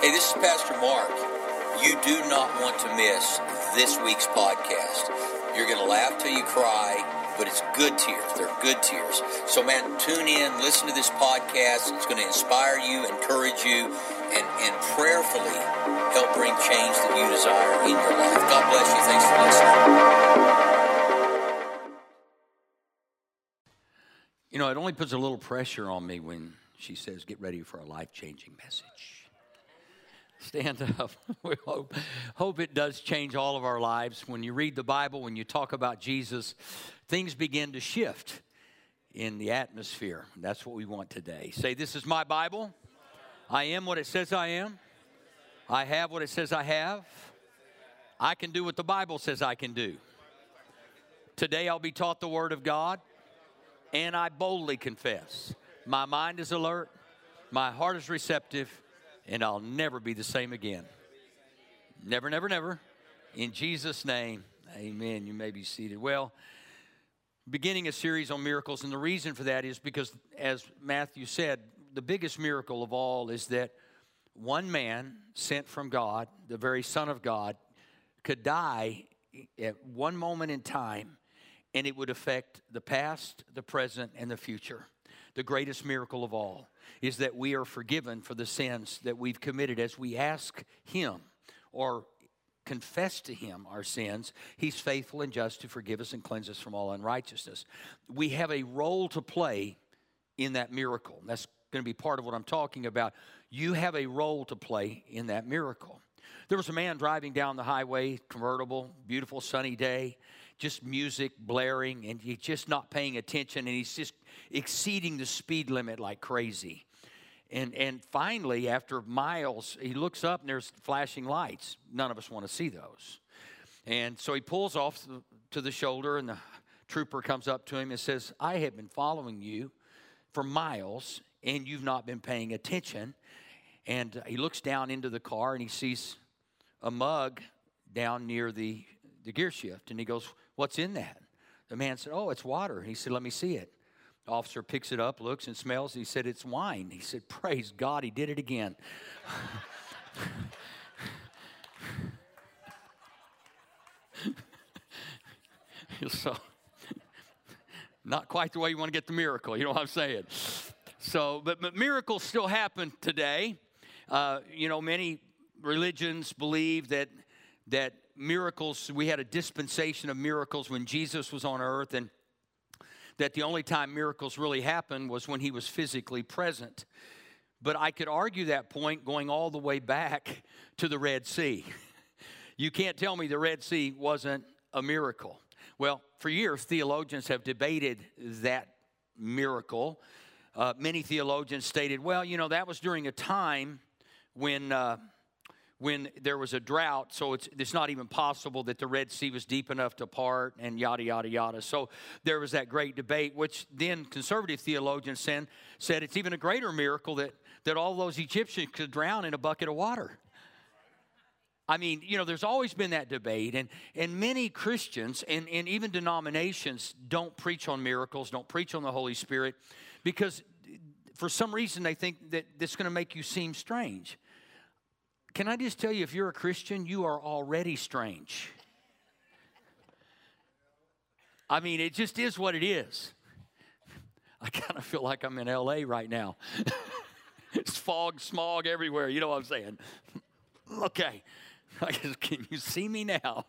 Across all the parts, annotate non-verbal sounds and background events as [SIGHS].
Hey, this is Pastor Mark. You do not want to miss this week's podcast. You're going to laugh till you cry, but it's good tears. They're good tears. So, man, tune in, listen to this podcast. It's going to inspire you, encourage you, and, and prayerfully help bring change that you desire in your life. God bless you. Thanks for listening. You know, it only puts a little pressure on me when she says, Get ready for a life changing message stand [LAUGHS] up. we hope, hope it does change all of our lives. When you read the Bible, when you talk about Jesus, things begin to shift in the atmosphere. That's what we want today. Say, This is my Bible. I am what it says I am. I have what it says I have. I can do what the Bible says I can do. Today I'll be taught the Word of God, and I boldly confess. My mind is alert, my heart is receptive, and I'll never be the same again. Never, never, never. In Jesus' name, amen. You may be seated. Well, beginning a series on miracles, and the reason for that is because, as Matthew said, the biggest miracle of all is that one man sent from God, the very Son of God, could die at one moment in time, and it would affect the past, the present, and the future. The greatest miracle of all is that we are forgiven for the sins that we've committed as we ask Him or confess to Him our sins. He's faithful and just to forgive us and cleanse us from all unrighteousness. We have a role to play in that miracle. That's going to be part of what I'm talking about. You have a role to play in that miracle. There was a man driving down the highway, convertible, beautiful sunny day, just music blaring, and he's just not paying attention, and he's just exceeding the speed limit like crazy. And, and finally, after miles, he looks up and there's flashing lights. None of us want to see those. And so he pulls off to the shoulder, and the trooper comes up to him and says, I have been following you for miles, and you've not been paying attention. And he looks down into the car and he sees a mug down near the, the gear shift. And he goes, What's in that? The man said, Oh, it's water. He said, Let me see it. The officer picks it up, looks and smells. He said, It's wine. He said, Praise God, he did it again. [LAUGHS] so, not quite the way you want to get the miracle, you know what I'm saying? So, but, but miracles still happen today. Uh, you know, many religions believe that that miracles, we had a dispensation of miracles when Jesus was on earth, and that the only time miracles really happened was when he was physically present. But I could argue that point going all the way back to the Red Sea. You can't tell me the Red Sea wasn't a miracle. Well, for years, theologians have debated that miracle. Uh, many theologians stated, well, you know, that was during a time when. Uh, when there was a drought, so it's, it's not even possible that the Red Sea was deep enough to part, and yada, yada, yada. So there was that great debate, which then conservative theologians said, said it's even a greater miracle that, that all those Egyptians could drown in a bucket of water. I mean, you know, there's always been that debate, and, and many Christians and, and even denominations don't preach on miracles, don't preach on the Holy Spirit, because for some reason they think that this is going to make you seem strange. Can I just tell you, if you're a Christian, you are already strange. I mean, it just is what it is. I kind of feel like I'm in LA right now. [LAUGHS] it's fog, smog everywhere. You know what I'm saying? okay. Can you see me now?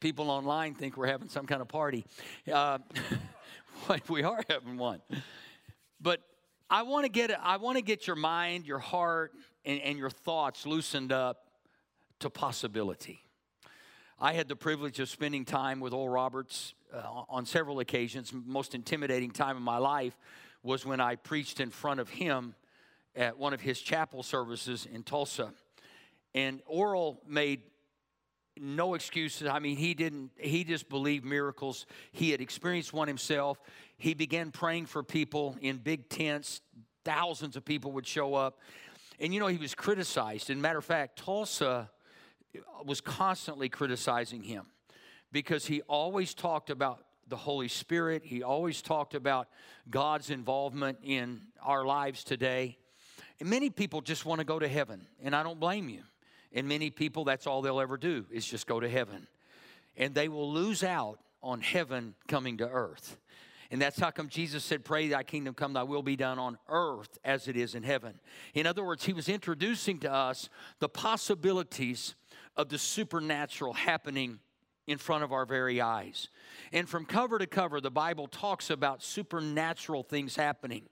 People online think we're having some kind of party. Uh, [LAUGHS] we are having one. But I want to get I want to get your mind, your heart, and, and your thoughts loosened up to possibility. I had the privilege of spending time with Oral Roberts uh, on several occasions. Most intimidating time of my life was when I preached in front of him at one of his chapel services in Tulsa. And Oral made no excuses. I mean, he didn't, he just believed miracles. He had experienced one himself. He began praying for people in big tents. Thousands of people would show up. And you know, he was criticized. And matter of fact, Tulsa was constantly criticizing him because he always talked about the Holy Spirit. He always talked about God's involvement in our lives today. And many people just want to go to heaven, and I don't blame you. And many people, that's all they'll ever do is just go to heaven. And they will lose out on heaven coming to earth. And that's how come Jesus said, Pray thy kingdom come, thy will be done on earth as it is in heaven. In other words, he was introducing to us the possibilities of the supernatural happening in front of our very eyes. And from cover to cover, the Bible talks about supernatural things happening.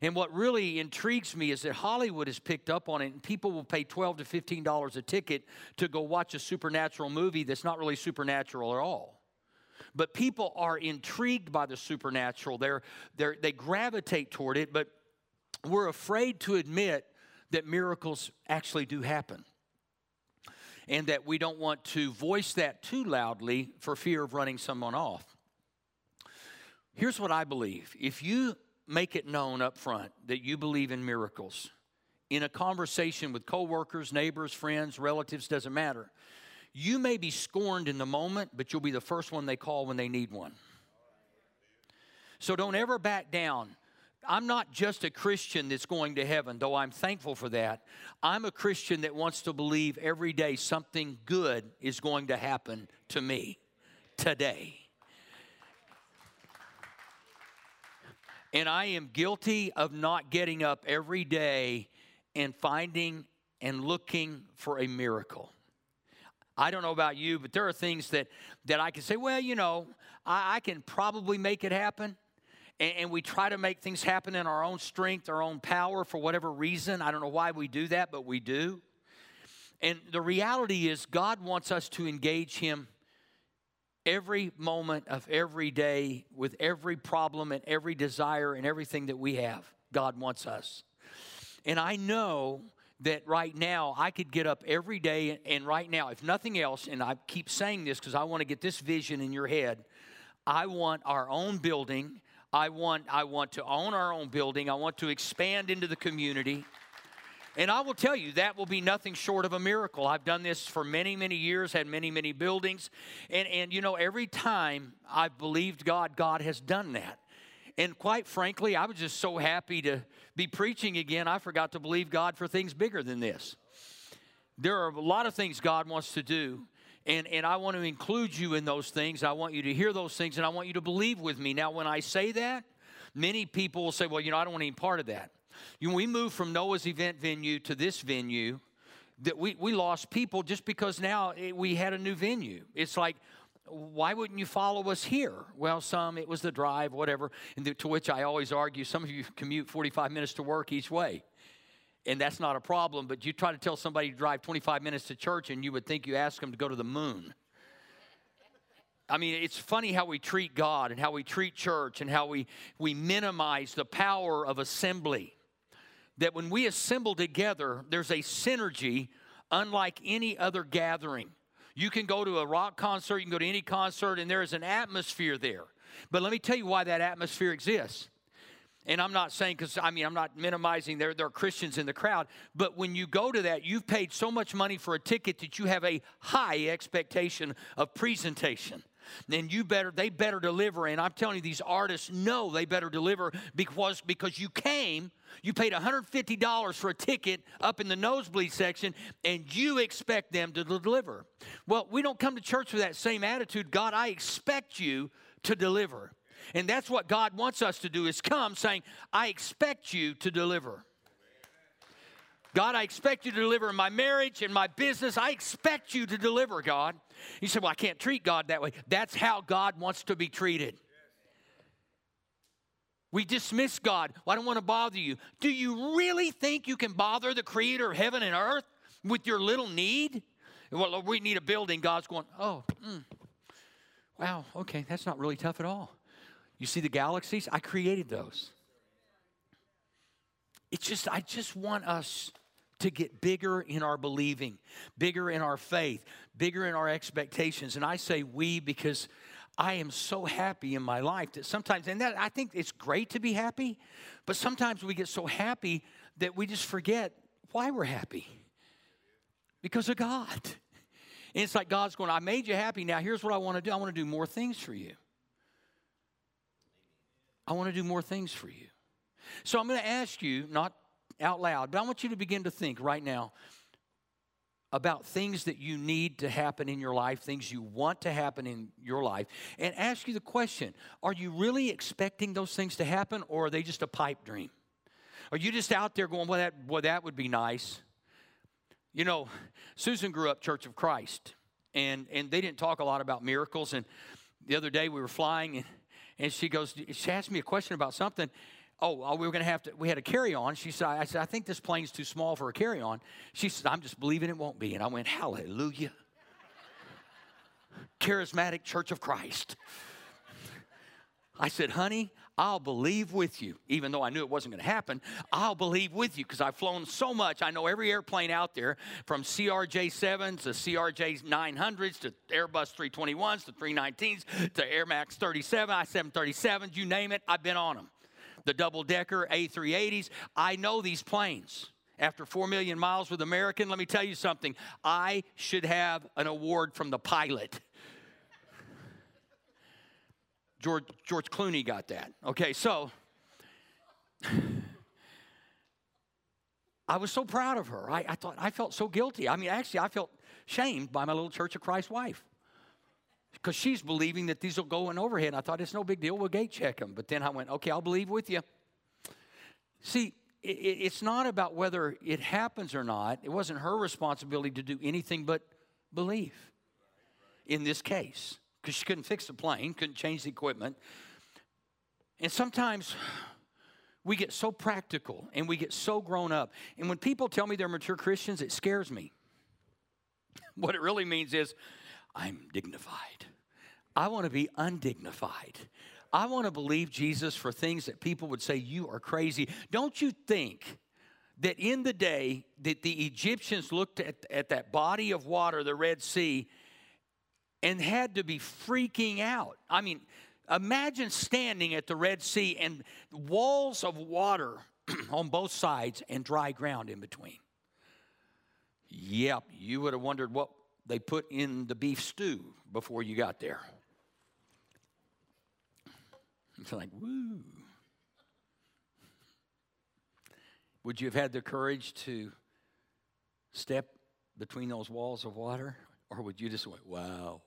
And what really intrigues me is that Hollywood has picked up on it, and people will pay 12 to $15 a ticket to go watch a supernatural movie that's not really supernatural at all. But people are intrigued by the supernatural, they're, they're, they gravitate toward it, but we're afraid to admit that miracles actually do happen and that we don't want to voice that too loudly for fear of running someone off. Here's what I believe if you make it known up front that you believe in miracles, in a conversation with coworkers, neighbors, friends, relatives, doesn't matter. You may be scorned in the moment, but you'll be the first one they call when they need one. So don't ever back down. I'm not just a Christian that's going to heaven, though I'm thankful for that. I'm a Christian that wants to believe every day something good is going to happen to me today. And I am guilty of not getting up every day and finding and looking for a miracle. I don't know about you, but there are things that, that I can say, well, you know, I, I can probably make it happen and, and we try to make things happen in our own strength, our own power for whatever reason. I don't know why we do that, but we do. And the reality is, God wants us to engage Him every moment of every day with every problem and every desire and everything that we have. God wants us. And I know that right now I could get up every day and right now, if nothing else, and I keep saying this because I want to get this vision in your head, I want our own building I want, I want to own our own building. I want to expand into the community. And I will tell you, that will be nothing short of a miracle. I've done this for many, many years, had many, many buildings. And, and you know, every time I've believed God, God has done that. And quite frankly, I was just so happy to be preaching again, I forgot to believe God for things bigger than this. There are a lot of things God wants to do. And, and I want to include you in those things. I want you to hear those things, and I want you to believe with me. Now, when I say that, many people will say, well, you know, I don't want any part of that. You know, we moved from Noah's event venue to this venue that we, we lost people just because now it, we had a new venue. It's like, why wouldn't you follow us here? Well, some, it was the drive, whatever. And to which I always argue some of you commute 45 minutes to work each way and that's not a problem, but you try to tell somebody to drive 25 minutes to church and you would think you ask them to go to the moon. I mean, it's funny how we treat God and how we treat church and how we, we minimize the power of assembly. That when we assemble together, there's a synergy unlike any other gathering. You can go to a rock concert, you can go to any concert, and there is an atmosphere there. But let me tell you why that atmosphere exists. And I'm not saying, because I mean, I'm not minimizing there, there are Christians in the crowd, but when you go to that, you've paid so much money for a ticket that you have a high expectation of presentation. Then you better, they better deliver. And I'm telling you, these artists know they better deliver because, because you came, you paid $150 for a ticket up in the nosebleed section, and you expect them to deliver. Well, we don't come to church with that same attitude. God, I expect you to deliver. And that's what God wants us to do is come saying, I expect you to deliver. God, I expect you to deliver in my marriage, in my business. I expect you to deliver, God. You said, Well, I can't treat God that way. That's how God wants to be treated. We dismiss God. Well, I don't want to bother you. Do you really think you can bother the creator of heaven and earth with your little need? Well, we need a building. God's going, Oh, mm. wow, okay, that's not really tough at all. You see the galaxies? I created those. It's just, I just want us to get bigger in our believing, bigger in our faith, bigger in our expectations. And I say we because I am so happy in my life that sometimes, and that I think it's great to be happy, but sometimes we get so happy that we just forget why we're happy because of God. And it's like God's going, I made you happy. Now, here's what I want to do I want to do more things for you. I want to do more things for you. So I'm going to ask you, not out loud, but I want you to begin to think right now about things that you need to happen in your life, things you want to happen in your life, and ask you the question Are you really expecting those things to happen, or are they just a pipe dream? Are you just out there going, Well, that, well, that would be nice? You know, Susan grew up Church of Christ, and, and they didn't talk a lot about miracles. And the other day we were flying, and, and she goes, She asked me a question about something, oh, we were going to have to, we had a carry on. She said, I said, I think this plane's too small for a carry on. She said, I'm just believing it won't be. And I went, hallelujah. Charismatic Church of Christ. I said, honey, I'll believe with you, even though I knew it wasn't going to happen. I'll believe with you because I've flown so much. I know every airplane out there from CRJ 7s to CRJ 900s to Airbus 321s to 319s to Air Max 37, I 737s, you name it, I've been on them the double decker A380s. I know these planes. After 4 million miles with American, let me tell you something. I should have an award from the pilot. George, George Clooney got that. Okay, so I was so proud of her. I, I, thought I felt so guilty. I mean, actually, I felt shamed by my little Church of Christ wife because she's believing that these will go in overhead. I thought it's no big deal. We'll gate check them. But then I went, okay, I'll believe with you. See, it's not about whether it happens or not. It wasn't her responsibility to do anything but believe in this case because she couldn't fix the plane, couldn't change the equipment. And sometimes we get so practical and we get so grown up. And when people tell me they're mature Christians, it scares me. [LAUGHS] what it really means is, I'm dignified. I want to be undignified. I want to believe Jesus for things that people would say, You are crazy. Don't you think that in the day that the Egyptians looked at, at that body of water, the Red Sea, and had to be freaking out? I mean, imagine standing at the Red Sea and walls of water [CLEARS THROAT] on both sides and dry ground in between. Yep, you would have wondered what they put in the beef stew before you got there. [LAUGHS] It's like, woo. Would you have had the courage to step between those walls of water? Or would you just went, wow?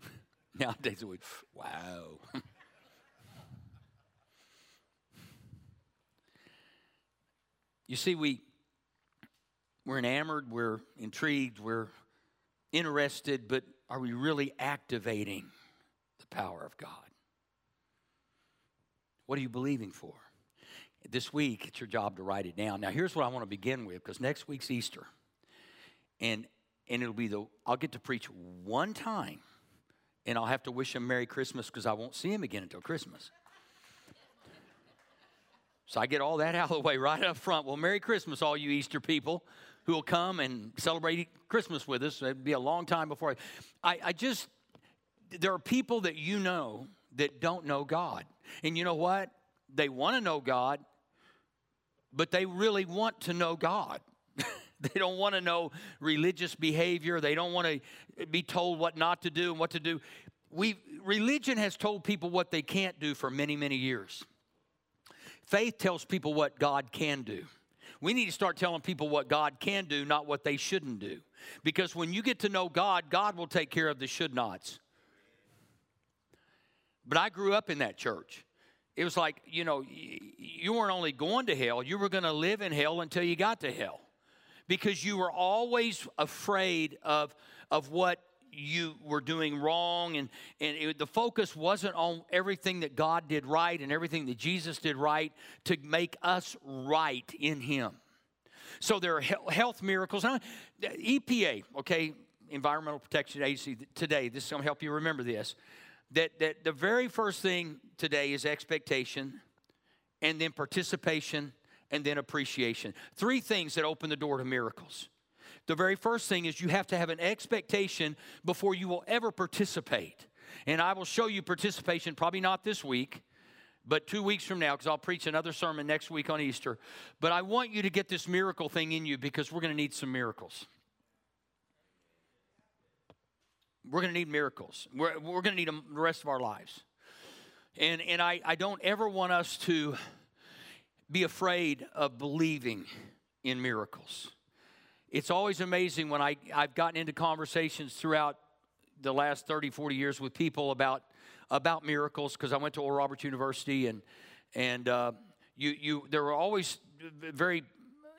[LAUGHS] Nowadays it would, wow. [LAUGHS] you see, we we're enamored, we're intrigued, we're interested, but are we really activating the power of God? What are you believing for? This week, it's your job to write it down. Now, here's what I want to begin with because next week's Easter. And and it'll be the I'll get to preach one time and I'll have to wish him Merry Christmas because I won't see him again until Christmas. So I get all that out of the way right up front. Well, Merry Christmas, all you Easter people who will come and celebrate Christmas with us. It'd be a long time before I, I, I just, there are people that you know that don't know God. And you know what? They want to know God, but they really want to know God. [LAUGHS] they don't want to know religious behavior. They don't want to be told what not to do and what to do. We religion has told people what they can't do for many, many years. Faith tells people what God can do. We need to start telling people what God can do, not what they shouldn't do. Because when you get to know God, God will take care of the should nots. But I grew up in that church. It was like, you know, you weren't only going to hell, you were going to live in hell until you got to hell. Because you were always afraid of, of what you were doing wrong and, and it, the focus wasn't on everything that god did right and everything that jesus did right to make us right in him. So there are health miracles. Epa okay environmental protection agency today this is going to help you remember this that, that the very first thing today is expectation and then participation and then appreciation. Three things that open the door to miracles the very first thing is you have to have an expectation before you will ever participate. And I will show you participation, probably not this week, but two weeks from now, because I'll preach another sermon next week on Easter. But I want you to get this miracle thing in you because we're going to need some miracles. We're going to need miracles. We're, we're going to need them the rest of our lives. And, and I, I don't ever want us to be afraid of believing in miracles. It's always amazing when I, I've gotten into conversations throughout the last 30, 40 years with people about, about miracles because I went to Oral Roberts University and, and uh, you, you, there were always very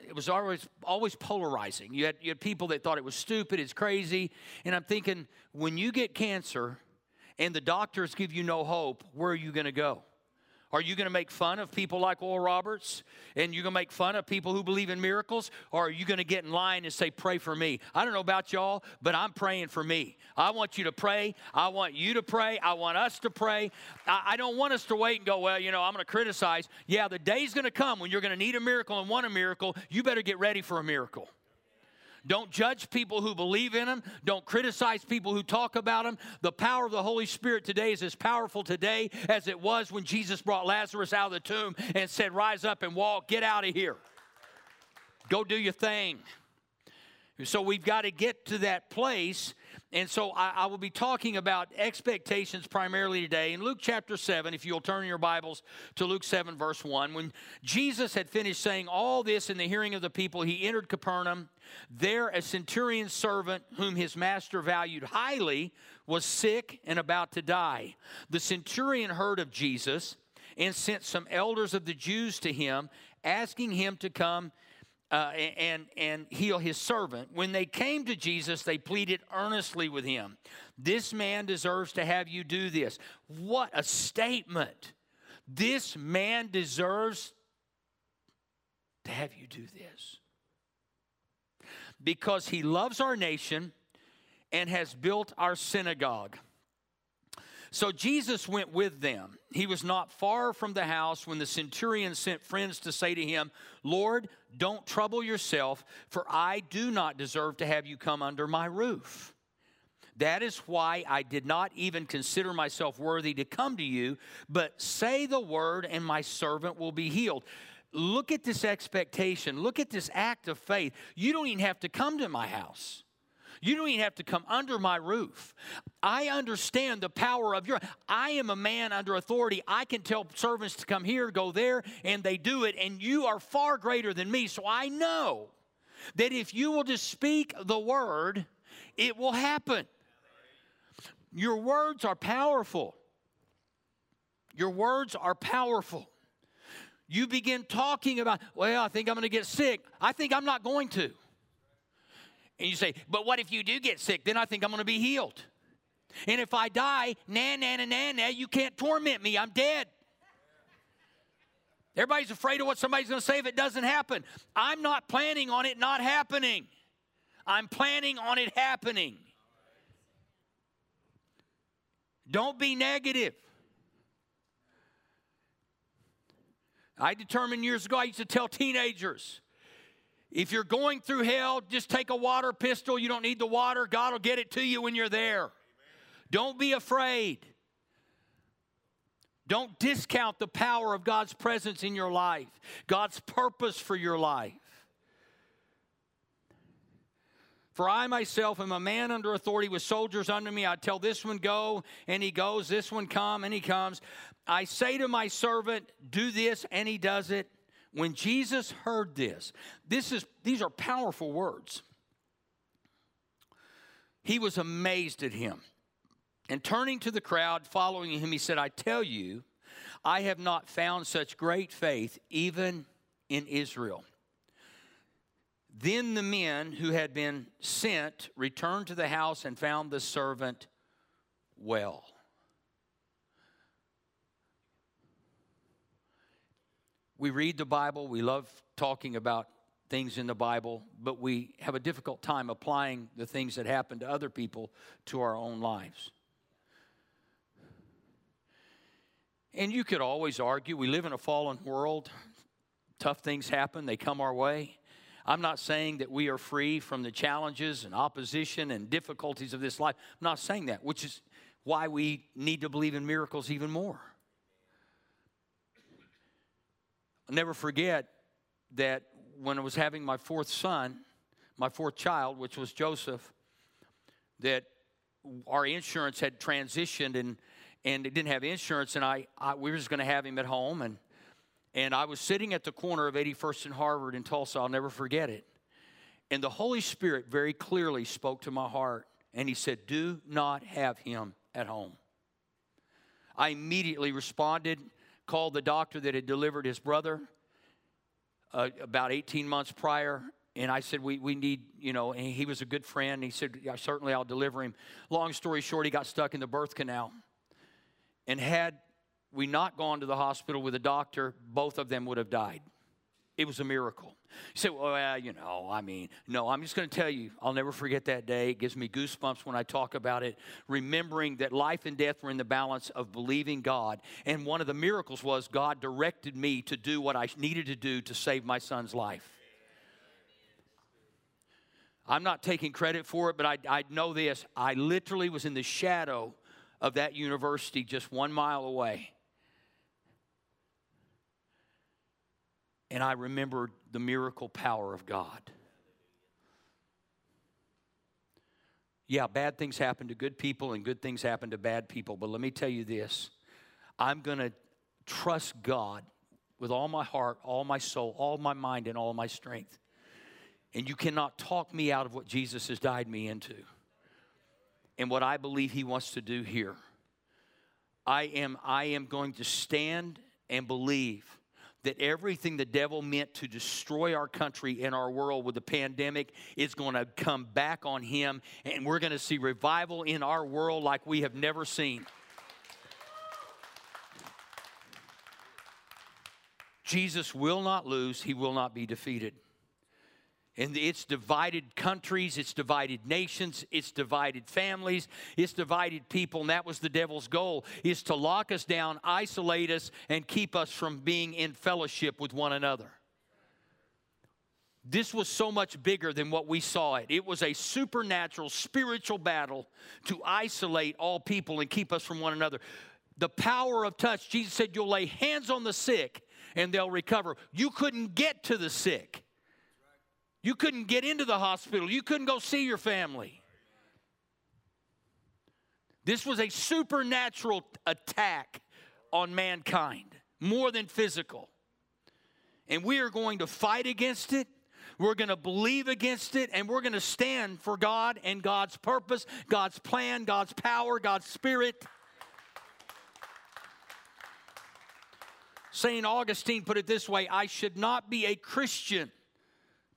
it was always always polarizing. You had, you had people that thought it was stupid, it's crazy. And I'm thinking, when you get cancer and the doctors give you no hope, where are you going to go? Are you going to make fun of people like Oral Roberts and you're going to make fun of people who believe in miracles? Or are you going to get in line and say, Pray for me? I don't know about y'all, but I'm praying for me. I want you to pray. I want you to pray. I want us to pray. I, I don't want us to wait and go, Well, you know, I'm going to criticize. Yeah, the day's going to come when you're going to need a miracle and want a miracle. You better get ready for a miracle. Don't judge people who believe in them. Don't criticize people who talk about them. The power of the Holy Spirit today is as powerful today as it was when Jesus brought Lazarus out of the tomb and said, Rise up and walk. Get out of here. Go do your thing. So we've got to get to that place and so I, I, will be talking about expectations primarily today. In Luke chapter 7, if you'll turn your Bibles to Luke 7, verse 1, when Jesus had finished saying all this in the hearing of the people, he entered Capernaum. There, a centurion's servant, whom his master valued highly, was sick and about to die. The centurion heard of Jesus and sent some elders of the Jews to him, asking him to come uh, and, and heal his servant. When they came to Jesus, they pleaded earnestly with him. This man deserves to have you do this. What a statement! This man deserves to have you do this. Because he loves our nation and has built our synagogue. So Jesus went with them. He was not far from the house when the centurion sent friends to say to him, Lord, don't trouble yourself, for I do not deserve to have you come under my roof. That is why I did not even consider myself worthy to come to you, but say the word, and my servant will be healed. Look at this expectation. Look at this act of faith. You don't even have to come to my house. You don't even have to come under my roof. I understand the power of your. I am a man under authority. I can tell servants to come here, go there, and they do it. And you are far greater than me. So I know that if you will just speak the word, it will happen. Your words are powerful. Your words are powerful. You begin talking about, well, I think I'm going to get sick. I think I'm not going to. And you say, but what if you do get sick? Then I think I'm going to be healed. And if I die, nah, nah, nah, nah, nah, you can't torment me. I'm dead. Everybody's afraid of what somebody's going to say if it doesn't happen. I'm not planning on it not happening. I'm planning on it happening. Don't be negative. I determined years ago, I used to tell teenagers, if you're going through hell, just take a water pistol. You don't need the water. God will get it to you when you're there. Amen. Don't be afraid. Don't discount the power of God's presence in your life, God's purpose for your life. For I myself am a man under authority with soldiers under me. I tell this one go, and he goes, this one come, and he comes. I say to my servant, do this, and he does it. When Jesus heard this, this is, these are powerful words. He was amazed at him. And turning to the crowd following him, he said, I tell you, I have not found such great faith even in Israel. Then the men who had been sent returned to the house and found the servant well. We read the Bible, we love talking about things in the Bible, but we have a difficult time applying the things that happen to other people to our own lives. And you could always argue we live in a fallen world. Tough things happen, they come our way. I'm not saying that we are free from the challenges and opposition and difficulties of this life. I'm not saying that, which is why we need to believe in miracles even more. I'll never forget that when I was having my fourth son, my fourth child, which was Joseph, that our insurance had transitioned and and it didn't have insurance, and I, I we were just going to have him at home, and And I was sitting at the corner of 81st and Harvard in Tulsa. I'll never forget it. And the Holy Spirit very clearly spoke to my heart. And He said, Do not have him at home. I immediately responded, called the doctor that had delivered his brother uh, about 18 months prior. And I said, we, we need, you know, and he was a good friend. He said, yeah, certainly I'll deliver him. Long story short, he got stuck in the birth canal. And had we not gone to the hospital with a doctor, both of them would have died. It was a miracle. You say, well, you know, I mean, no, I'm just going to tell you, I'll never forget that day. It gives me goosebumps when I talk about it, remembering that life and death were in the balance of believing God. And one of the miracles was God directed me to do what I needed to do to save my son's life. I'm not taking credit for it, but I, I know this. I literally was in the shadow of that university just one mile away. And I remembered the miracle power of God. Yeah, bad things happen to good people and good things happen to bad people, but let me tell you this I'm going to trust God with all my heart, all my soul, all my mind, and all my strength. And you cannot talk me out of what Jesus has died me into and what I believe He wants to do here. I am, I am going to stand and believe that everything the devil meant to destroy our country and our world with the pandemic is going to come back on him, and we're going to see revival in our world like we have never seen. Jesus will not lose, he will not be defeated. And it's divided countries, it's divided nations, it's divided families, it's divided people. And that was the devil's goal, is to lock us down, isolate us, and keep us from being in fellowship with one another. This was so much bigger than what we saw it. It was a supernatural, spiritual battle to isolate all people and keep us from one another. The power of touch, Jesus said, You'll lay hands on the sick and they'll recover. You couldn't get to the sick. You couldn't get into the hospital. You couldn't go see your family. This was a supernatural attack on mankind, more than physical. And we are going to fight against it. We're going to believe against it, and we're going to stand for God and God's purpose, God's plan, God's power, God's spirit. St. Augustine put it this way I should not be a Christian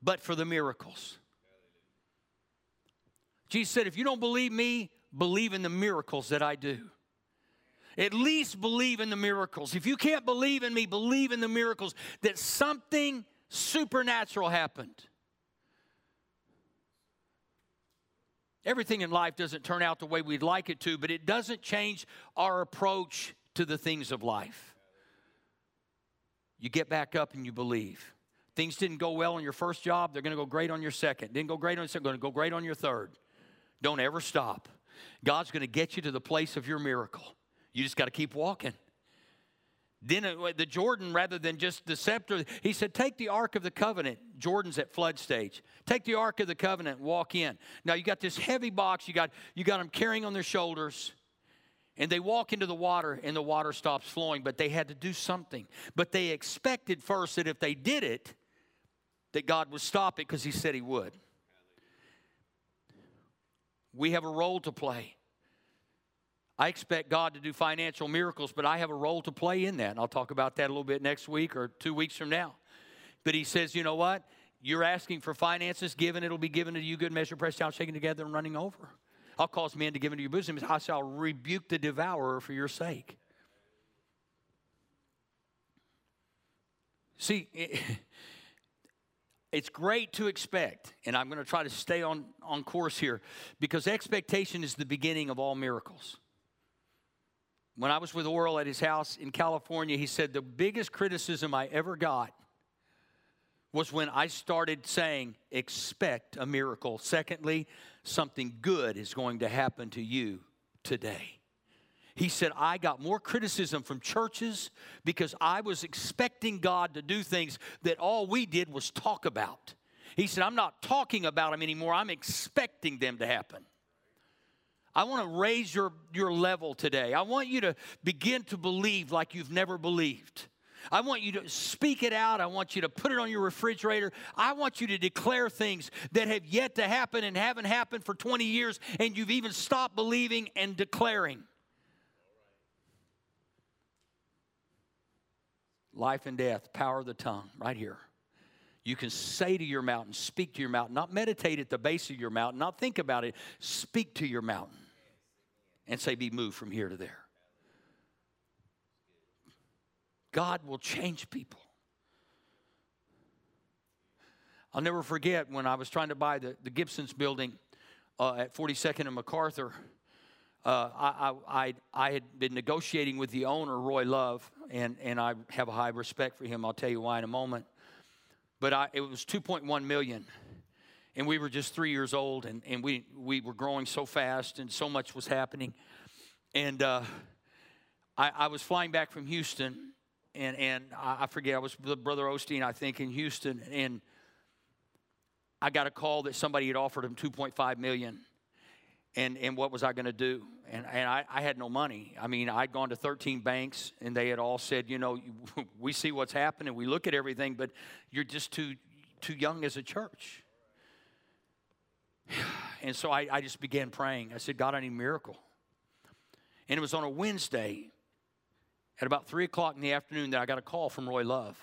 but for the miracles. Jesus said, If you don't believe me, believe in the miracles that I do. At least believe in the miracles. If you can't believe in me, believe in the miracles that something supernatural happened. Everything in life doesn't turn out the way we'd like it to, but it doesn't change our approach to the things of life. You get back up and you believe. Things didn't go well on your first job, they're going to go great on your second. Didn't go great on your second, going to go great on your third. Don't ever stop. God's going to get you to the place of your miracle. You just got to keep walking. Then uh, the Jordan, rather than just the scepter, he said, Take the Ark of the Covenant. Jordan's at flood stage. Take the Ark of the Covenant, walk in. Now you got this heavy box, you got, you got them carrying on their shoulders. And they walk into the water and the water stops flowing, but they had to do something. But they expected first that if they did it, that God would stop it because He said He would. We have a role to play. I expect God to do financial miracles, but I have a role to play in that. And I'll talk about that a little bit next week or two weeks from now. But He says, you know what? You're asking for finances, given it'll be given to you, good measure, pressed down, shaken together, and running over. I'll cause men to give into your bosom. I shall rebuke the devourer for your sake. See, [LAUGHS] it's great to expect, and I'm going to try to stay on, on course here because expectation is the beginning of all miracles. When I was with Oral at his house in California, he said the biggest criticism I ever got was when I started saying, expect a miracle. Secondly, something good is going to happen to you today. He said, I got more criticism from churches because I was expecting God to do things that all we did was talk about. He said, I'm not talking about them anymore, I'm expecting them to happen. I want to raise your, your level today. I want you to begin to believe like you've never believed. I want you to speak it out. I want you to put it on your refrigerator. I want you to declare things that have yet to happen and haven't happened for 20 years, and you've even stopped believing and declaring. Life and death, power of the tongue, right here. You can say to your mountain, speak to your mountain, not meditate at the base of your mountain, not think about it. Speak to your mountain and say, Be moved from here to there. God will change people. I'll never forget when I was trying to buy the, the Gibson's building uh, at 42nd and MacArthur. Uh, I, I, I, had been negotiating with the owner, Roy Love, and, and I have a high respect for him. I'll tell you why in a moment. But I, it was 2.1 million. And we were just three years old, and, and we, we were growing so fast, and so much was happening. And uh, I, I was flying back from Houston, and, and I forget, I was with Brother Osteen, I think, in Houston, and I got a call that somebody had offered him 2.5 million. And, and what was I going to do? And, and I, I had no money. I mean, I'd gone to 13 banks, and they had all said, you know, [LAUGHS] we see what's happening, we look at everything, but you're just too, too young as a church. [SIGHS] And so I, I just began praying. I said, God, I need a miracle. And it was on a Wednesday at about 3 o'clock in the afternoon that I got a call from Roy Love.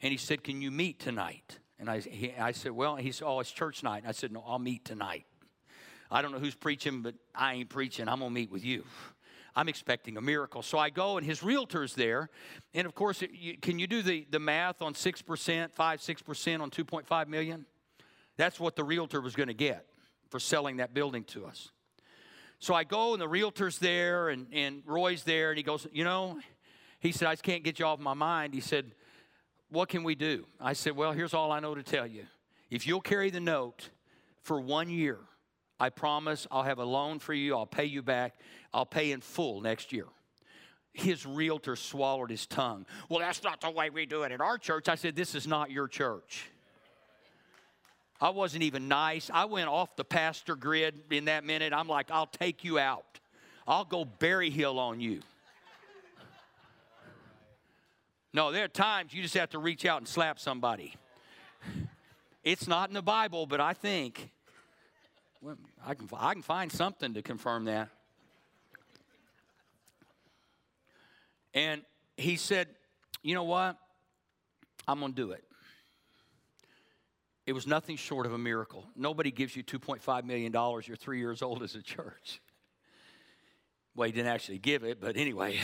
And he said, Can you meet tonight? And I, he, I said, Well, he said, Oh, it's church night. And I said, No, I'll meet tonight. I don't know who's preaching, but I ain't preaching. I'm going to meet with you. I'm expecting a miracle. So I go, and his realtor's there. And of course, you, can you do the, the math on 6%, 5 6% on 2.5 million? That's what the realtor was going to get for selling that building to us. So I go and the realtor's there and, and Roy's there and he goes, You know, he said, I just can't get you off my mind. He said, What can we do? I said, Well, here's all I know to tell you. If you'll carry the note for one year, I promise I'll have a loan for you. I'll pay you back. I'll pay in full next year. His realtor swallowed his tongue. Well, that's not the way we do it at our church. I said, This is not your church. I wasn't even nice. I went off the pastor grid in that minute. I'm like, I'll take you out. I'll go Berry Hill on you. No, there are times you just have to reach out and slap somebody. It's not in the Bible, but I think I, can, I can find something to confirm that. And he said, You know what? I'm going to do it. It was nothing short of a miracle. Nobody gives you $2.5 million. You're three years old as a church. Well, he didn't actually give it, but anyway,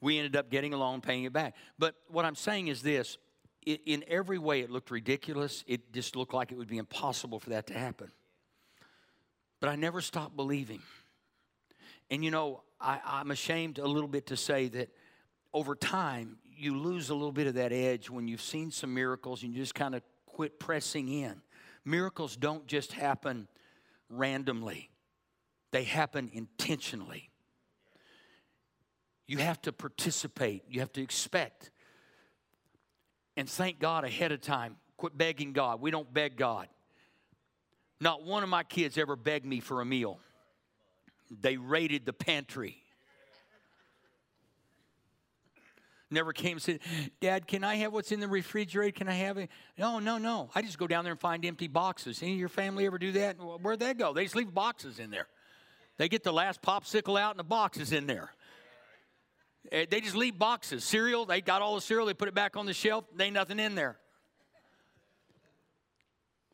we ended up getting a loan, paying it back. But what I'm saying is this in every way, it looked ridiculous. It just looked like it would be impossible for that to happen. But I never stopped believing. And you know, I, I'm ashamed a little bit to say that over time, you lose a little bit of that edge when you've seen some miracles and you just kind of quit pressing in. Miracles don't just happen randomly, they happen intentionally. You have to participate, you have to expect. And thank God ahead of time. Quit begging God. We don't beg God. Not one of my kids ever begged me for a meal. They raided the pantry. never came and said, Dad, can I have what's in the refrigerator? Can I have it? No, no, no. I just go down there and find empty boxes. Any of your family ever do that? Where'd they go? They just leave boxes in there. They get the last popsicle out and the box is in there. Eh, they just leave boxes. Cereal, they got all the cereal, they put it back on the shelf, there ain't nothing in there.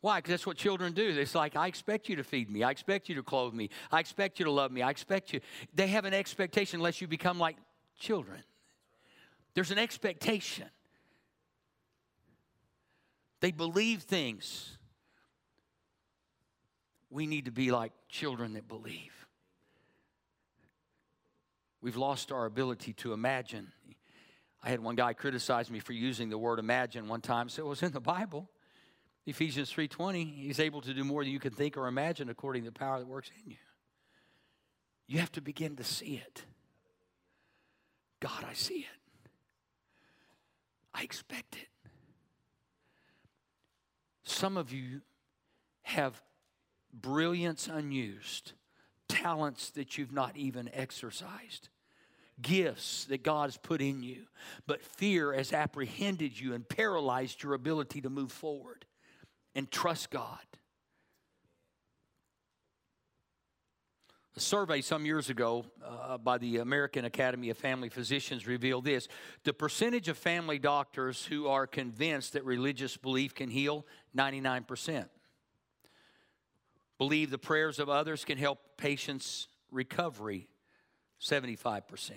Why? Because that's what children do. It's like, I expect you to feed me. I expect you to clothe me. I expect you to love me. I expect you. They have an expectation unless you become like children. There's an expectation. They believe things. We need to be like children that believe. We've lost our ability to imagine. I had one guy criticize me for using the word imagine one time, so it was in the Bible. Ephesians 3:20, he's able to do more than you can think or imagine according to the power that works in you. You have to begin to see it. God, I see it. I expect it. Some of you have brilliance unused, talents that you've not even exercised. gifts that God has put in you, but fear has apprehended you and paralyzed your ability to move forward and trust God. A survey some years ago uh, by the American Academy of Family Physicians revealed this the percentage of family doctors who are convinced that religious belief can heal 99%. Believe the prayers of others can help patients' recovery 75%.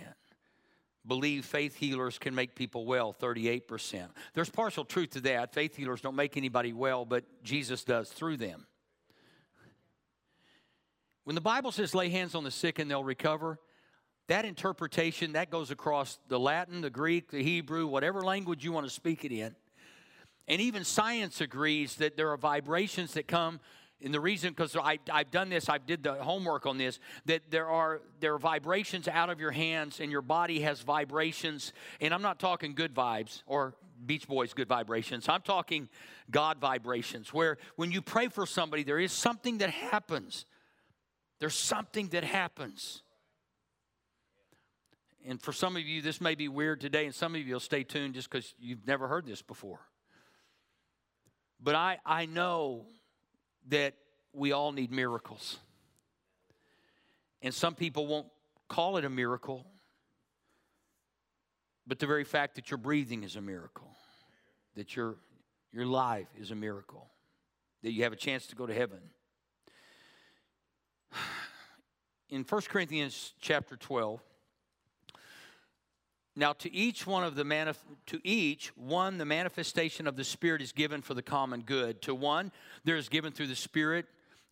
Believe faith healers can make people well 38%. There's partial truth to that. Faith healers don't make anybody well, but Jesus does through them. When the Bible says lay hands on the sick and they'll recover, that interpretation that goes across the Latin, the Greek, the Hebrew, whatever language you want to speak it in. And even science agrees that there are vibrations that come and the reason because i've done this i've did the homework on this that there are there are vibrations out of your hands and your body has vibrations and i'm not talking good vibes or beach boys good vibrations i'm talking god vibrations where when you pray for somebody there is something that happens there's something that happens. And for some of you, this may be weird today, and some of you will stay tuned just because you've never heard this before. But I, I know that we all need miracles. And some people won't call it a miracle, but the very fact that you're breathing is a miracle, that your, your life is a miracle, that you have a chance to go to heaven [SIGHS] in 1 Corinthians chapter 12, now to each one of the manif- to each one the manifestation of the Spirit is given for the common good. To one there is given through the Spirit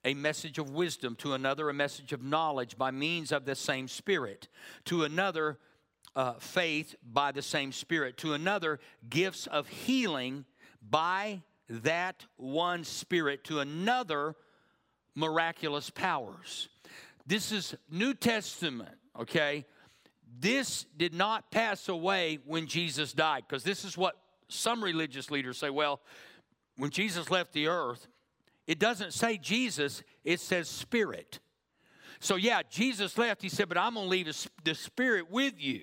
a message of wisdom, to another a message of knowledge by means of the same Spirit, to another uh, faith by the same Spirit, to another gifts of healing by that one Spirit, to another miraculous powers. This is New Testament, okay? This did not pass away when Jesus died, because this is what some religious leaders say. Well, when Jesus left the earth, it doesn't say Jesus, it says Spirit. So, yeah, Jesus left. He said, But I'm going to leave the Spirit with you.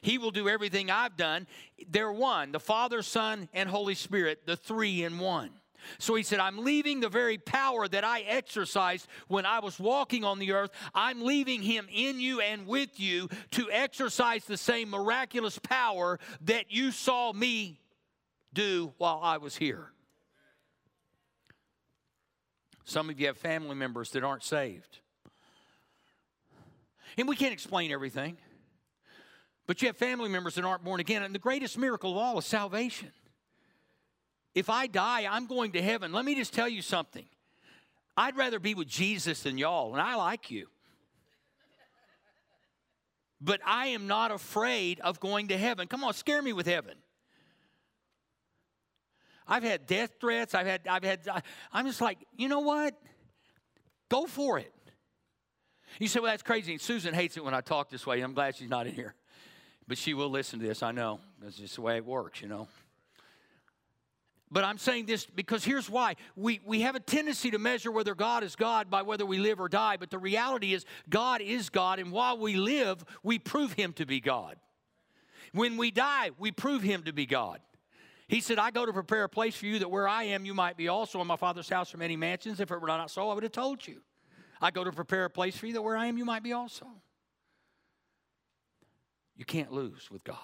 He will do everything I've done. They're one the Father, Son, and Holy Spirit, the three in one. So he said, I'm leaving the very power that I exercised when I was walking on the earth. I'm leaving him in you and with you to exercise the same miraculous power that you saw me do while I was here. Some of you have family members that aren't saved. And we can't explain everything. But you have family members that aren't born again. And the greatest miracle of all is salvation. If I die, I'm going to heaven. Let me just tell you something. I'd rather be with Jesus than y'all, and I like you. But I am not afraid of going to heaven. Come on, scare me with heaven. I've had death threats. I've had, I've had, I'm just like, you know what? Go for it. You say, well, that's crazy. Susan hates it when I talk this way. I'm glad she's not in here. But she will listen to this, I know. That's just the way it works, you know. But I'm saying this because here's why. We, we have a tendency to measure whether God is God by whether we live or die, but the reality is God is God, and while we live, we prove Him to be God. When we die, we prove Him to be God. He said, I go to prepare a place for you that where I am, you might be also. In my Father's house are many mansions. If it were not so, I would have told you. I go to prepare a place for you that where I am, you might be also. You can't lose with God.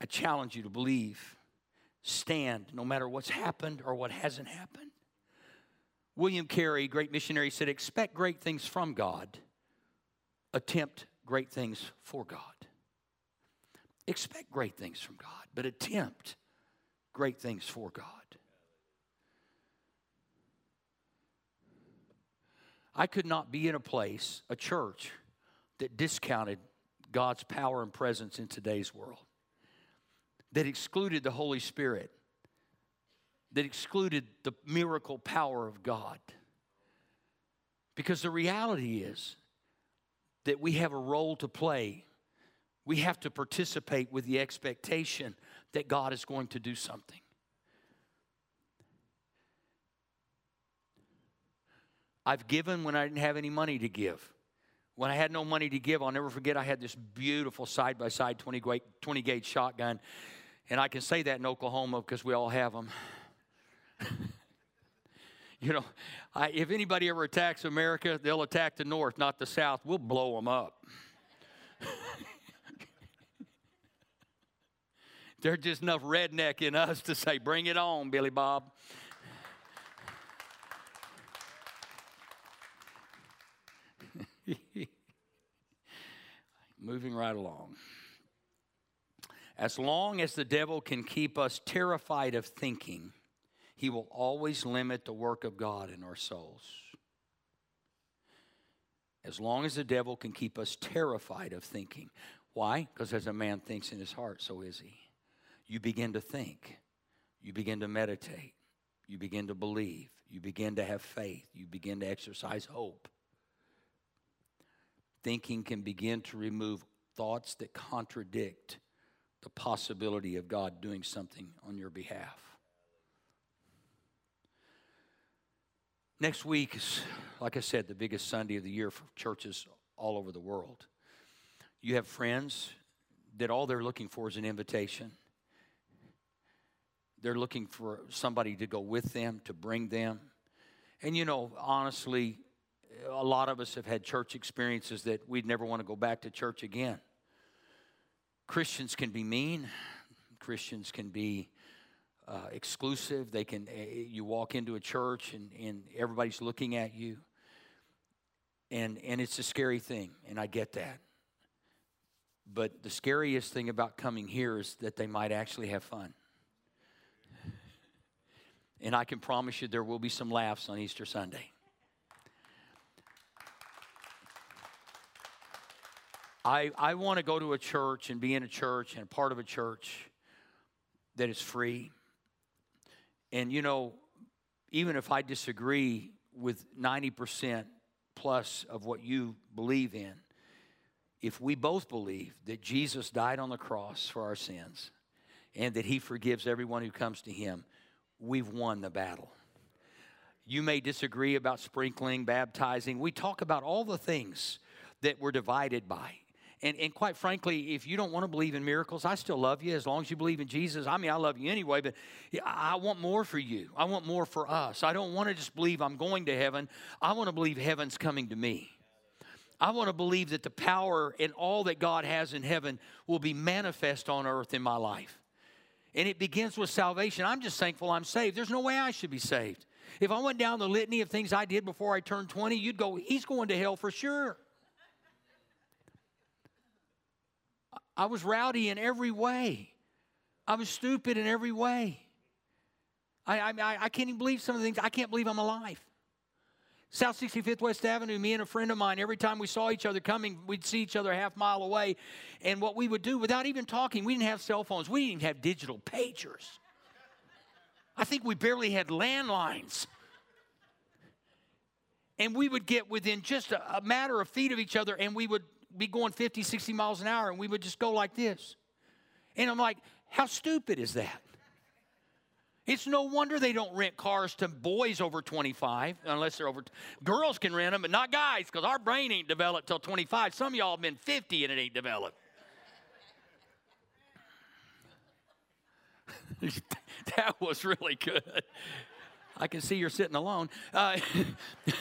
I challenge you to believe, stand no matter what's happened or what hasn't happened. William Carey, great missionary, said, Expect great things from God, attempt great things for God. Expect great things from God, but attempt great things for God. I could not be in a place, a church, that discounted God's power and presence in today's world that excluded the Holy Spirit, that excluded the miracle power of God. Because the reality is that we have a role to play. We have to participate with the expectation that God is going to do something. I've given when I didn't have any money to give. When I had no money to give, I'll never forget I had this beautiful side by side 20 gauge shotgun. And I can say that in Oklahoma because we all have them. [LAUGHS] you know, I, if anybody ever attacks America, they'll attack the North, not the South. We'll blow them up. [LAUGHS] There's just enough redneck in us to say, bring it on, Billy Bob. [LAUGHS] Moving right along. As long as the devil can keep us terrified of thinking, he will always limit the work of God in our souls. As long as the devil can keep us terrified of thinking. Why? Because as a man thinks in his heart, so is he. You begin to think, you begin to meditate, you begin to believe, you begin to have faith, you begin to exercise hope thinking can begin to remove thoughts that contradict the possibility of God doing something on your behalf. Next week is, like I said, the biggest Sunday of the year for churches all over the world. You have friends that all they're looking for is an invitation. They're looking for somebody to go with them, to bring them. And you know, honestly, a lot of us have had church experiences that we'd never want to go back to church again. Christians can be mean. Christians can be uh, exclusive. They can. Uh, you walk into a church and, and everybody's looking at you, and and it's a scary thing, and I get that. But the scariest thing about coming here is that they might actually have fun. And I can promise you there will be some laughs on Easter Sunday. I, I want to go to a church and be in a church and part of a church that is free. And you know, even if I disagree with 90% plus of what you believe in, if we both believe that Jesus died on the cross for our sins and that he forgives everyone who comes to him, we've won the battle. You may disagree about sprinkling, baptizing. We talk about all the things that we're divided by. And, and quite frankly, if you don't want to believe in miracles, I still love you as long as you believe in Jesus. I mean, I love you anyway, but I want more for you. I want more for us. I don't want to just believe I'm going to heaven. I want to believe heaven's coming to me. I want to believe that the power and all that God has in heaven will be manifest on earth in my life. And it begins with salvation. I'm just thankful I'm saved. There's no way I should be saved. If I went down the litany of things I did before I turned 20, you'd go, he's going to hell for sure. I was rowdy in every way. I was stupid in every way. I, I, I can't even believe some of the things. I can't believe I'm alive. South 65th West Avenue, me and a friend of mine, every time we saw each other coming, we'd see each other a half mile away. And what we would do without even talking, we didn't have cell phones, we didn't even have digital pagers. I think we barely had landlines. And we would get within just a, a matter of feet of each other and we would be going 50, 60 miles an hour, and we would just go like this. And I'm like, how stupid is that? It's no wonder they don't rent cars to boys over 25 unless they're over. Girls can rent them, but not guys because our brain ain't developed till 25. Some of y'all have been 50 and it ain't developed. [LAUGHS] that was really good. I can see you're sitting alone. Uh, [LAUGHS]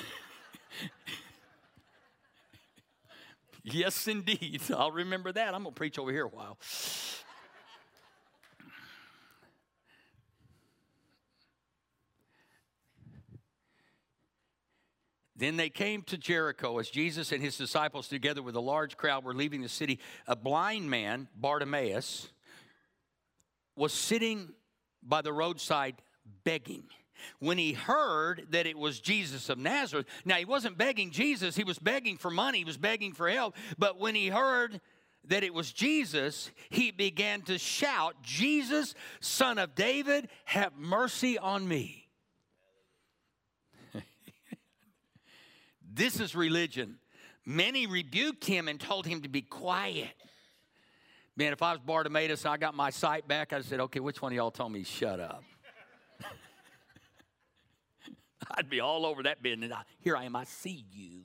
Yes, indeed. [LAUGHS] I'll remember that. I'm going to preach over here a while. Then they came to Jericho as Jesus and his disciples, together with a large crowd, were leaving the city. A blind man, Bartimaeus, was sitting by the roadside begging when he heard that it was Jesus of Nazareth. Now, he wasn't begging Jesus, he was begging for money, he was begging for help. But when he heard that it was Jesus, he began to shout, Jesus, son of David, have mercy on me. [LAUGHS] this is religion. Many rebuked him and told him to be quiet. Man, if I was Bartimaeus and I got my sight back, I said, okay, which one of y'all told me shut up? I'd be all over that business. Here I am, I see you.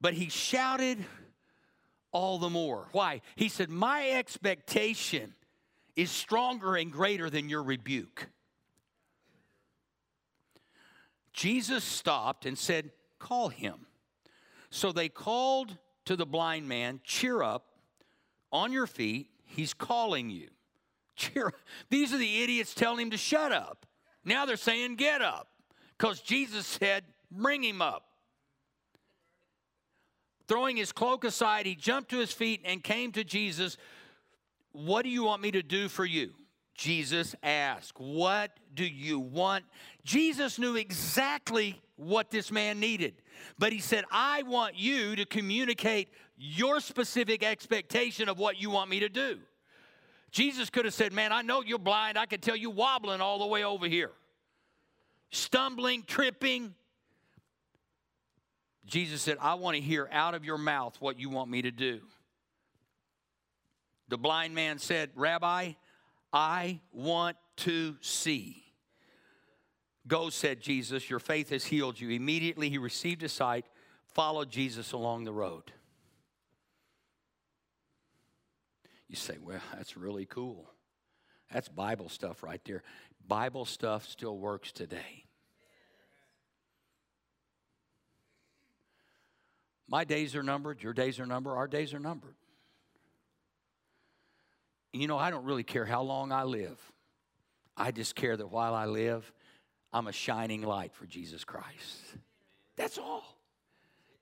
But he shouted all the more. Why? He said, My expectation is stronger and greater than your rebuke. Jesus stopped and said, Call him. So they called to the blind man, Cheer up, on your feet, he's calling you. Cheer. These are the idiots telling him to shut up. Now they're saying, Get up, because Jesus said, Bring him up. Throwing his cloak aside, he jumped to his feet and came to Jesus. What do you want me to do for you? Jesus asked, What do you want? Jesus knew exactly what this man needed, but he said, I want you to communicate your specific expectation of what you want me to do. Jesus could have said, Man, I know you're blind. I can tell you wobbling all the way over here, stumbling, tripping. Jesus said, I want to hear out of your mouth what you want me to do. The blind man said, Rabbi, I want to see. Go, said Jesus, your faith has healed you. Immediately he received his sight, followed Jesus along the road. You say, well, that's really cool. That's Bible stuff right there. Bible stuff still works today. My days are numbered, your days are numbered, our days are numbered. You know, I don't really care how long I live. I just care that while I live, I'm a shining light for Jesus Christ. That's all.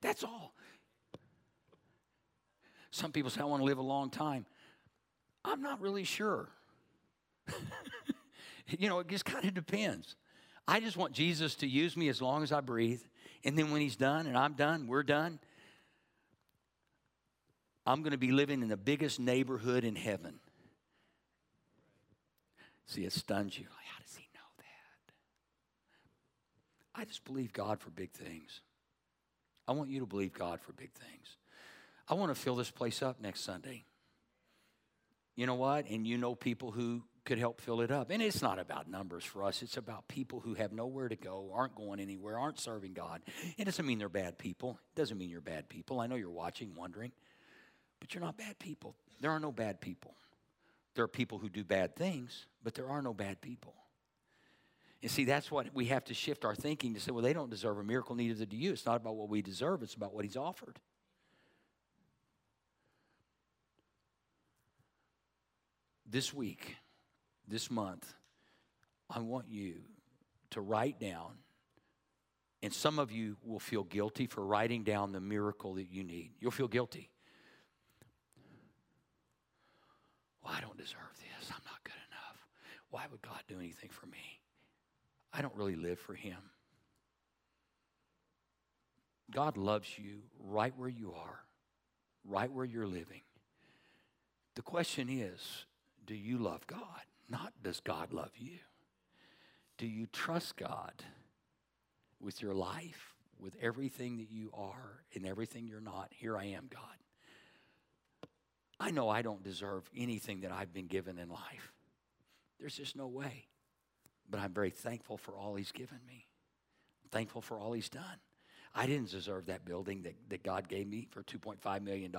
That's all. Some people say, I want to live a long time. I'm not really sure. [LAUGHS] you know, it just kind of depends. I just want Jesus to use me as long as I breathe. And then when he's done and I'm done, we're done, I'm going to be living in the biggest neighborhood in heaven. See, it stuns you. How does he know that? I just believe God for big things. I want you to believe God for big things. I want to fill this place up next Sunday. You know what? And you know people who could help fill it up. And it's not about numbers for us. It's about people who have nowhere to go, aren't going anywhere, aren't serving God. It doesn't mean they're bad people. It doesn't mean you're bad people. I know you're watching, wondering. But you're not bad people. There are no bad people. There are people who do bad things, but there are no bad people. And see, that's what we have to shift our thinking to say, well, they don't deserve a miracle, neither do you. It's not about what we deserve, it's about what He's offered. This week, this month, I want you to write down, and some of you will feel guilty for writing down the miracle that you need. You'll feel guilty. Well, I don't deserve this. I'm not good enough. Why would God do anything for me? I don't really live for Him. God loves you right where you are, right where you're living. The question is do you love God? Not does God love you? Do you trust God with your life, with everything that you are and everything you're not? Here I am, God. I know I don't deserve anything that I've been given in life. There's just no way. But I'm very thankful for all He's given me. I'm thankful for all He's done. I didn't deserve that building that, that God gave me for $2.5 million.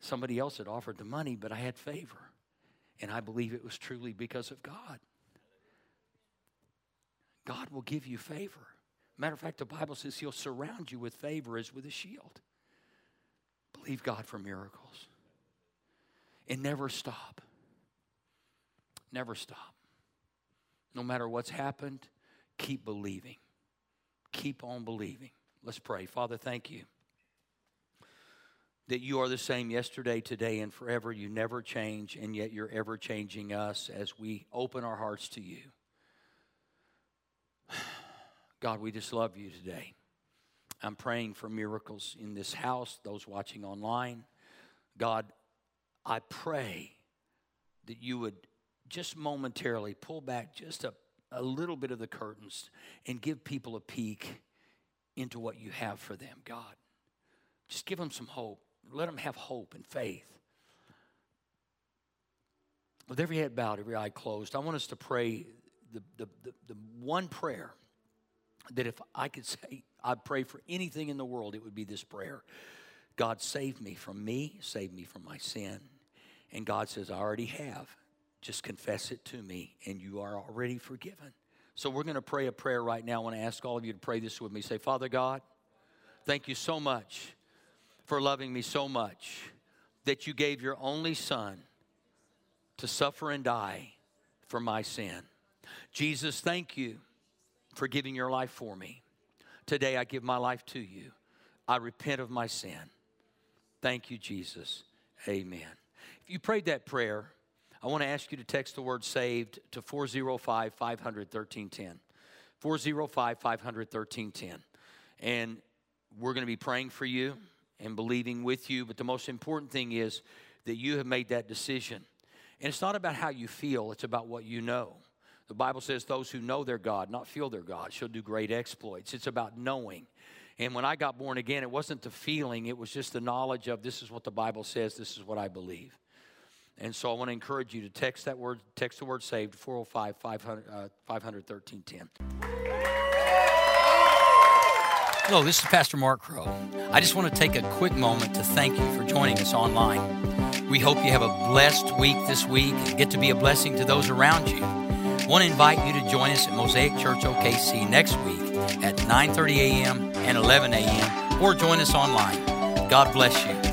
Somebody else had offered the money, but I had favor. And I believe it was truly because of God. God will give you favor. Matter of fact, the Bible says He'll surround you with favor as with a shield. Believe God for miracles. And never stop. Never stop. No matter what's happened, keep believing. Keep on believing. Let's pray. Father, thank you that you are the same yesterday, today, and forever. You never change, and yet you're ever changing us as we open our hearts to you. [SIGHS] God, we just love you today. I'm praying for miracles in this house, those watching online. God, I pray that you would just momentarily pull back just a, a little bit of the curtains and give people a peek into what you have for them, God. Just give them some hope. Let them have hope and faith. With every head bowed, every eye closed, I want us to pray the, the, the, the one prayer that if I could say, I'd pray for anything in the world, it would be this prayer God, save me from me, save me from my sin. And God says, I already have. Just confess it to me, and you are already forgiven. So we're going to pray a prayer right now. I want to ask all of you to pray this with me. Say, Father God, thank you so much for loving me so much that you gave your only son to suffer and die for my sin. Jesus, thank you for giving your life for me. Today I give my life to you. I repent of my sin. Thank you, Jesus. Amen. If you prayed that prayer, I want to ask you to text the word saved to 405 500 1310. 405 500 1310. And we're going to be praying for you and believing with you. But the most important thing is that you have made that decision. And it's not about how you feel, it's about what you know. The Bible says those who know their God, not feel their God, shall do great exploits. It's about knowing. And when I got born again, it wasn't the feeling, it was just the knowledge of this is what the Bible says, this is what I believe. And so I want to encourage you to text that word, text the word saved, 405 500, uh, 500 1310. Hello, this is Pastor Mark Crow. I just want to take a quick moment to thank you for joining us online. We hope you have a blessed week this week and get to be a blessing to those around you. I want to invite you to join us at Mosaic Church OKC next week at 9:30 a.m. and 11 a.m. or join us online. God bless you.